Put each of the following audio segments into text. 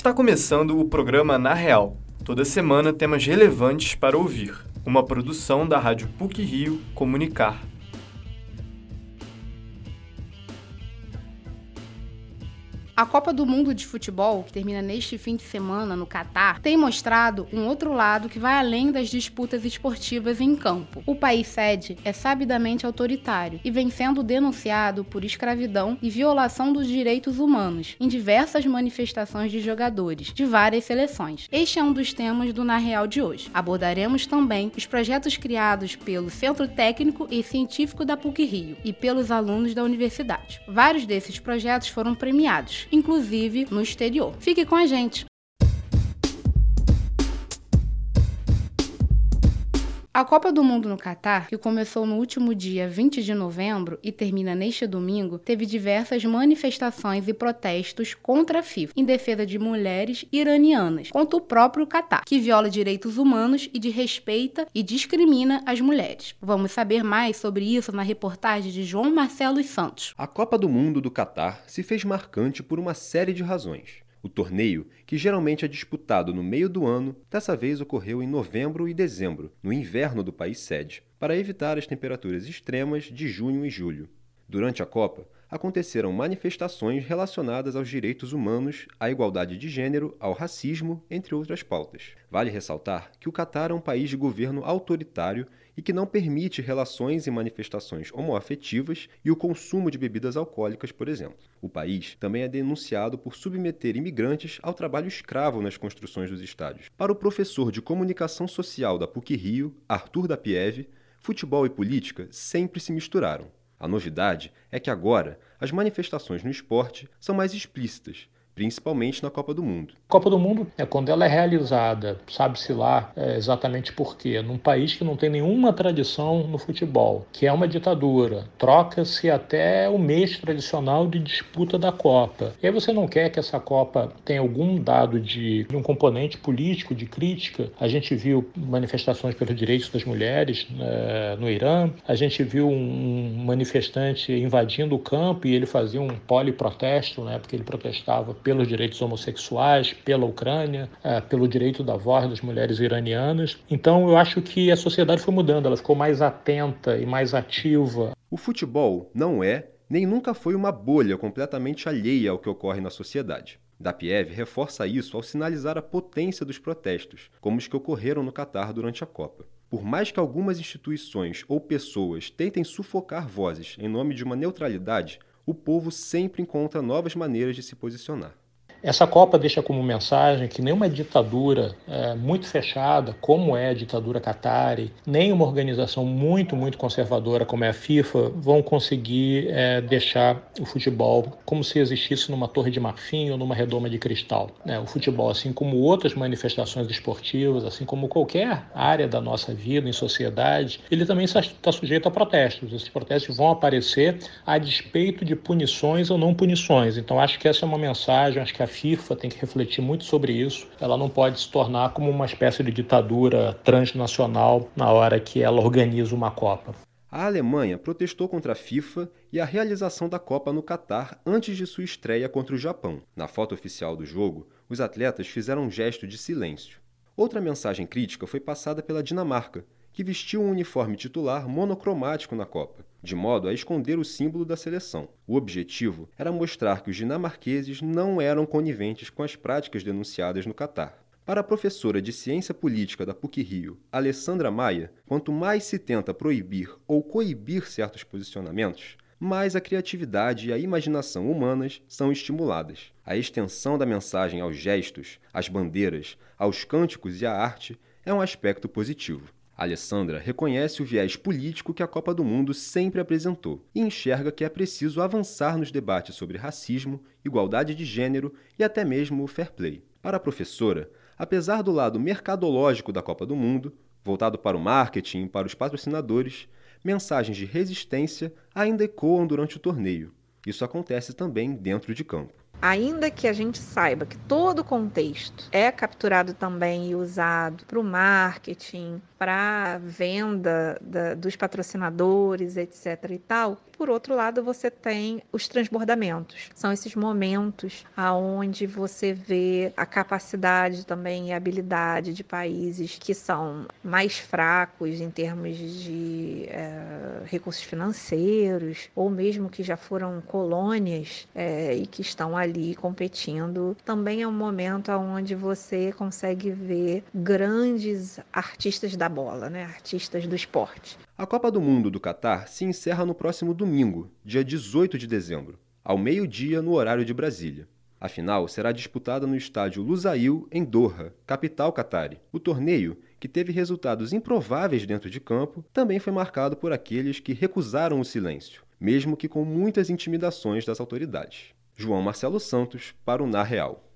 Está começando o programa Na Real. Toda semana temas relevantes para ouvir. Uma produção da Rádio PUC Rio Comunicar. A Copa do Mundo de Futebol, que termina neste fim de semana no Catar, tem mostrado um outro lado que vai além das disputas esportivas em campo. O país sede é sabidamente autoritário e vem sendo denunciado por escravidão e violação dos direitos humanos em diversas manifestações de jogadores de várias seleções. Este é um dos temas do Na Real de hoje. Abordaremos também os projetos criados pelo Centro Técnico e Científico da PUC Rio e pelos alunos da universidade. Vários desses projetos foram premiados inclusive no exterior. Fique com a gente! A Copa do Mundo no Catar, que começou no último dia 20 de novembro e termina neste domingo, teve diversas manifestações e protestos contra a FIFA, em defesa de mulheres iranianas, contra o próprio Catar, que viola direitos humanos e desrespeita e discrimina as mulheres. Vamos saber mais sobre isso na reportagem de João Marcelo Santos. A Copa do Mundo do Catar se fez marcante por uma série de razões. O torneio, que geralmente é disputado no meio do ano, dessa vez ocorreu em novembro e dezembro, no inverno do país sede, para evitar as temperaturas extremas de junho e julho. Durante a Copa, aconteceram manifestações relacionadas aos direitos humanos, à igualdade de gênero, ao racismo, entre outras pautas. Vale ressaltar que o Catar é um país de governo autoritário e que não permite relações e manifestações homoafetivas e o consumo de bebidas alcoólicas, por exemplo. O país também é denunciado por submeter imigrantes ao trabalho escravo nas construções dos estádios. Para o professor de comunicação social da PUC Rio, Arthur da Pieve, futebol e política sempre se misturaram. A novidade é que agora as manifestações no esporte são mais explícitas principalmente na Copa do Mundo. Copa do Mundo é quando ela é realizada, sabe-se lá é, exatamente por quê, num país que não tem nenhuma tradição no futebol, que é uma ditadura, troca-se até o mês tradicional de disputa da Copa. E aí você não quer que essa Copa tenha algum dado de, de um componente político, de crítica. A gente viu manifestações pelos direitos das mulheres é, no Irã, a gente viu um manifestante invadindo o campo e ele fazia um poliprotesto, né, porque ele protestava pelos direitos homossexuais, pela Ucrânia, é, pelo direito da voz das mulheres iranianas. Então eu acho que a sociedade foi mudando, ela ficou mais atenta e mais ativa. O futebol não é nem nunca foi uma bolha completamente alheia ao que ocorre na sociedade. Dapiev reforça isso ao sinalizar a potência dos protestos, como os que ocorreram no Catar durante a Copa. Por mais que algumas instituições ou pessoas tentem sufocar vozes em nome de uma neutralidade, o povo sempre encontra novas maneiras de se posicionar. Essa Copa deixa como mensagem que nenhuma ditadura é, muito fechada, como é a ditadura Qatari, nem uma organização muito, muito conservadora como é a FIFA, vão conseguir é, deixar o futebol como se existisse numa torre de marfim ou numa redoma de cristal. É, o futebol, assim como outras manifestações esportivas, assim como qualquer área da nossa vida em sociedade, ele também está sujeito a protestos. Esses protestos vão aparecer a despeito de punições ou não punições. Então, acho que essa é uma mensagem, acho que a FIFA tem que refletir muito sobre isso. Ela não pode se tornar como uma espécie de ditadura transnacional na hora que ela organiza uma Copa. A Alemanha protestou contra a FIFA e a realização da Copa no Catar antes de sua estreia contra o Japão. Na foto oficial do jogo, os atletas fizeram um gesto de silêncio. Outra mensagem crítica foi passada pela Dinamarca, que vestiu um uniforme titular monocromático na Copa, de modo a esconder o símbolo da seleção. O objetivo era mostrar que os dinamarqueses não eram coniventes com as práticas denunciadas no Catar. Para a professora de Ciência Política da PUC-Rio, Alessandra Maia, quanto mais se tenta proibir ou coibir certos posicionamentos, mais a criatividade e a imaginação humanas são estimuladas. A extensão da mensagem aos gestos, às bandeiras, aos cânticos e à arte é um aspecto positivo. Alessandra reconhece o viés político que a Copa do Mundo sempre apresentou e enxerga que é preciso avançar nos debates sobre racismo, igualdade de gênero e até mesmo o fair play. Para a professora, apesar do lado mercadológico da Copa do Mundo, voltado para o marketing e para os patrocinadores, mensagens de resistência ainda ecoam durante o torneio. Isso acontece também dentro de campo ainda que a gente saiba que todo o contexto é capturado também e usado para o marketing, para venda da, dos patrocinadores, etc. e tal. Por outro lado, você tem os transbordamentos. São esses momentos aonde você vê a capacidade também e habilidade de países que são mais fracos em termos de é, recursos financeiros, ou mesmo que já foram colônias é, e que estão ali competindo. Também é um momento onde você consegue ver grandes artistas da bola, né? artistas do esporte. A Copa do Mundo do Catar se encerra no próximo domingo, dia 18 de dezembro, ao meio-dia no horário de Brasília. A final será disputada no estádio Lusail, em Doha, capital catari. O torneio, que teve resultados improváveis dentro de campo, também foi marcado por aqueles que recusaram o silêncio, mesmo que com muitas intimidações das autoridades. João Marcelo Santos, para o Na Real.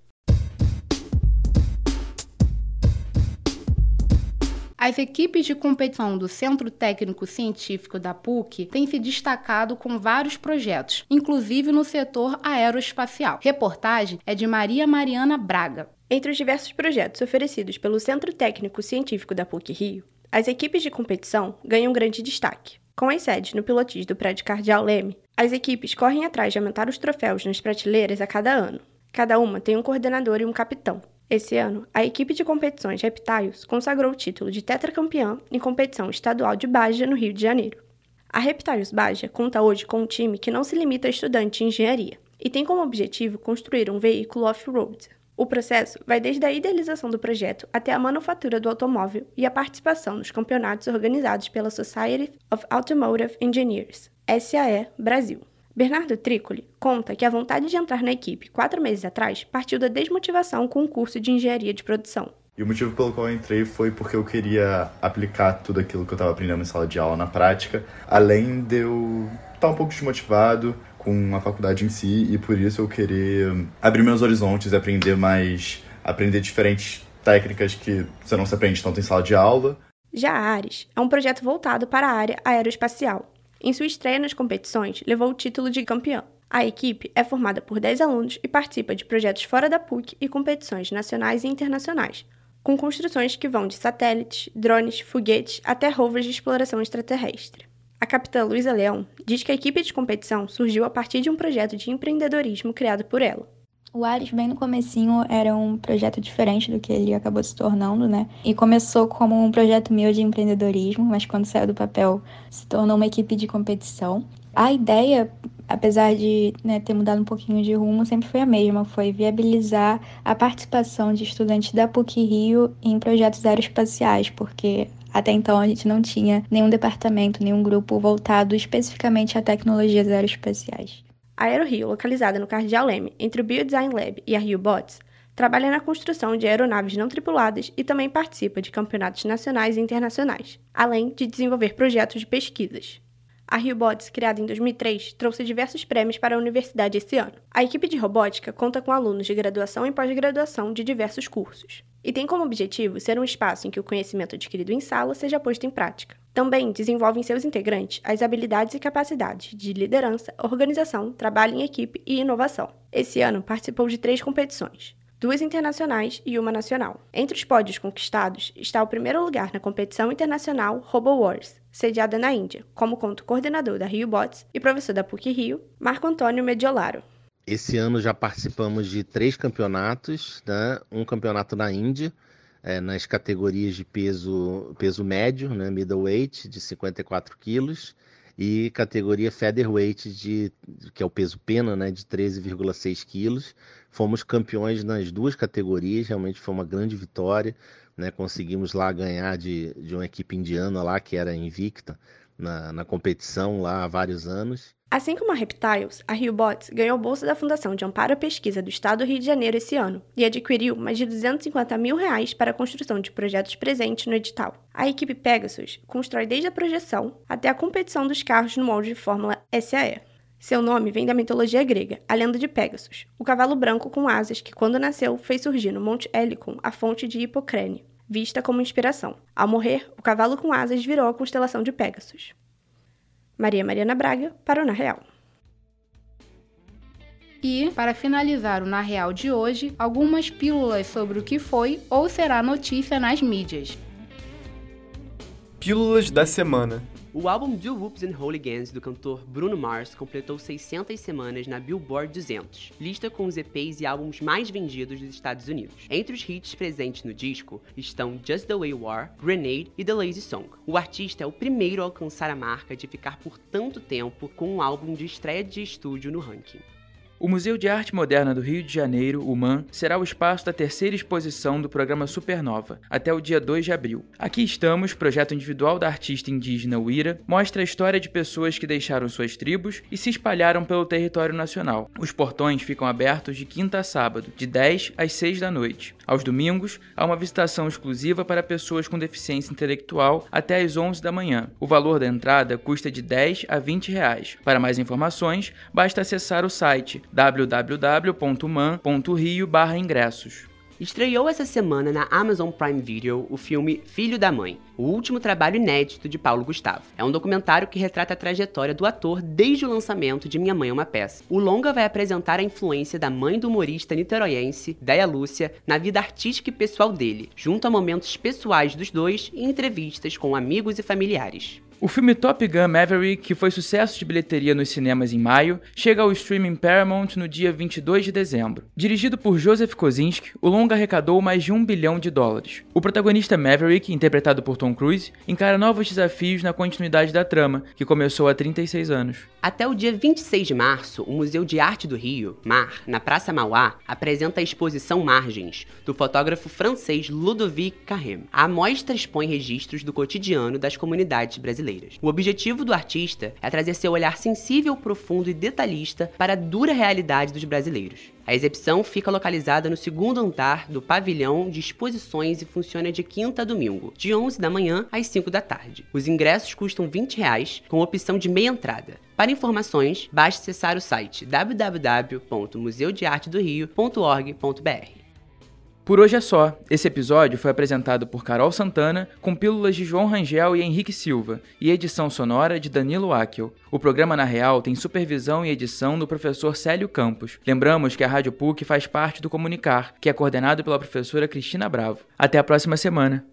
As equipes de competição do Centro Técnico Científico da PUC têm se destacado com vários projetos, inclusive no setor aeroespacial. Reportagem é de Maria Mariana Braga. Entre os diversos projetos oferecidos pelo Centro Técnico Científico da PUC Rio, as equipes de competição ganham grande destaque. Com as sedes no pilotis do prédio Cardeal Leme, as equipes correm atrás de aumentar os troféus nas prateleiras a cada ano. Cada uma tem um coordenador e um capitão, esse ano, a equipe de competições Reptiles consagrou o título de tetracampeã em competição estadual de Baja, no Rio de Janeiro. A Reptiles Baja conta hoje com um time que não se limita a estudante de engenharia e tem como objetivo construir um veículo off-road. O processo vai desde a idealização do projeto até a manufatura do automóvel e a participação nos campeonatos organizados pela Society of Automotive Engineers, SAE Brasil. Bernardo Tricoli conta que a vontade de entrar na equipe quatro meses atrás partiu da desmotivação com o curso de engenharia de produção. E o motivo pelo qual eu entrei foi porque eu queria aplicar tudo aquilo que eu estava aprendendo em sala de aula na prática, além de eu estar um pouco desmotivado com a faculdade em si e por isso eu querer abrir meus horizontes e aprender mais, aprender diferentes técnicas que você não se aprende tanto em sala de aula. Já a Ares é um projeto voltado para a área aeroespacial em sua estreia nas competições, levou o título de campeão. A equipe é formada por 10 alunos e participa de projetos fora da PUC e competições nacionais e internacionais, com construções que vão de satélites, drones, foguetes até rovers de exploração extraterrestre. A capitã Luísa Leão diz que a equipe de competição surgiu a partir de um projeto de empreendedorismo criado por ela. O Ares, bem no comecinho, era um projeto diferente do que ele acabou se tornando, né? E começou como um projeto meu de empreendedorismo, mas quando saiu do papel se tornou uma equipe de competição. A ideia, apesar de né, ter mudado um pouquinho de rumo, sempre foi a mesma, foi viabilizar a participação de estudantes da PUC-Rio em projetos aeroespaciais, porque até então a gente não tinha nenhum departamento, nenhum grupo voltado especificamente a tecnologias aeroespaciais. A AeroRio, localizada no Cardeal Leme, entre o Biodesign Lab e a Rio Bots, trabalha na construção de aeronaves não tripuladas e também participa de campeonatos nacionais e internacionais, além de desenvolver projetos de pesquisas. A RioBots, criada em 2003, trouxe diversos prêmios para a universidade esse ano. A equipe de robótica conta com alunos de graduação e pós-graduação de diversos cursos, e tem como objetivo ser um espaço em que o conhecimento adquirido em sala seja posto em prática. Também desenvolve em seus integrantes as habilidades e capacidades de liderança, organização, trabalho em equipe e inovação. Esse ano participou de três competições, duas internacionais e uma nacional. Entre os pódios conquistados está o primeiro lugar na competição internacional Robo Wars, sediada na Índia, como conta coordenador da Rio Bots e professor da PUC Rio, Marco Antônio Mediolaro. Esse ano já participamos de três campeonatos, né? um campeonato na Índia, é, nas categorias de peso, peso médio, né, middleweight, de 54 quilos, e categoria featherweight, de, que é o peso pena, né, de 13,6 quilos. Fomos campeões nas duas categorias, realmente foi uma grande vitória. Né, conseguimos lá ganhar de, de uma equipe indiana lá, que era invicta na, na competição lá há vários anos. Assim como a Reptiles, a RioBots ganhou bolsa da Fundação de Amparo à Pesquisa do Estado do Rio de Janeiro esse ano e adquiriu mais de 250 mil reais para a construção de projetos presentes no edital. A equipe Pegasus constrói desde a projeção até a competição dos carros no molde de Fórmula SAE. Seu nome vem da mitologia grega, a lenda de Pegasus, o cavalo branco com asas que, quando nasceu, fez surgir no Monte Helicon a fonte de Hipocrene, vista como inspiração. Ao morrer, o cavalo com asas virou a constelação de Pegasus. Maria Mariana Braga, para o Na Real. E, para finalizar o Na Real de hoje, algumas pílulas sobre o que foi ou será notícia nas mídias. Pílulas da Semana. O álbum Do Whoops and Hooligans do cantor Bruno Mars completou 600 semanas na Billboard 200, lista com os EPs e álbuns mais vendidos dos Estados Unidos. Entre os hits presentes no disco estão Just the Way You Are, Grenade e The Lazy Song. O artista é o primeiro a alcançar a marca de ficar por tanto tempo com um álbum de estreia de estúdio no ranking. O Museu de Arte Moderna do Rio de Janeiro, o será o espaço da terceira exposição do programa Supernova, até o dia 2 de abril. Aqui estamos, projeto individual da artista indígena Uira, mostra a história de pessoas que deixaram suas tribos e se espalharam pelo território nacional. Os portões ficam abertos de quinta a sábado, de 10 às 6 da noite. Aos domingos, há uma visitação exclusiva para pessoas com deficiência intelectual até às 11 da manhã. O valor da entrada custa de 10 a 20 reais. Para mais informações, basta acessar o site www.man.rio/ingressos. Estreou essa semana na Amazon Prime Video o filme Filho da Mãe, o último trabalho inédito de Paulo Gustavo. É um documentário que retrata a trajetória do ator desde o lançamento de Minha Mãe é uma Peça. O longa vai apresentar a influência da mãe do humorista niteroiense, Deia Lúcia, na vida artística e pessoal dele, junto a momentos pessoais dos dois e entrevistas com amigos e familiares. O filme Top Gun Maverick, que foi sucesso de bilheteria nos cinemas em maio, chega ao streaming Paramount no dia 22 de dezembro. Dirigido por Joseph Kosinski, o longa arrecadou mais de um bilhão de dólares. O protagonista Maverick, interpretado por Tom Cruise, encara novos desafios na continuidade da trama, que começou há 36 anos. Até o dia 26 de março, o Museu de Arte do Rio, MAR, na Praça Mauá, apresenta a exposição Margens, do fotógrafo francês Ludovic Carême. A mostra expõe registros do cotidiano das comunidades brasileiras brasileiras. O objetivo do artista é trazer seu olhar sensível, profundo e detalhista para a dura realidade dos brasileiros. A exibição fica localizada no segundo andar do pavilhão de exposições e funciona de quinta a domingo, de 11 da manhã às 5 da tarde. Os ingressos custam 20 reais, com opção de meia entrada. Para informações, basta acessar o site www.museudeartedorio.org.br. Por hoje é só. Esse episódio foi apresentado por Carol Santana, com pílulas de João Rangel e Henrique Silva, e edição sonora de Danilo Akel. O programa Na Real tem supervisão e edição do professor Célio Campos. Lembramos que a Rádio PUC faz parte do Comunicar, que é coordenado pela professora Cristina Bravo. Até a próxima semana.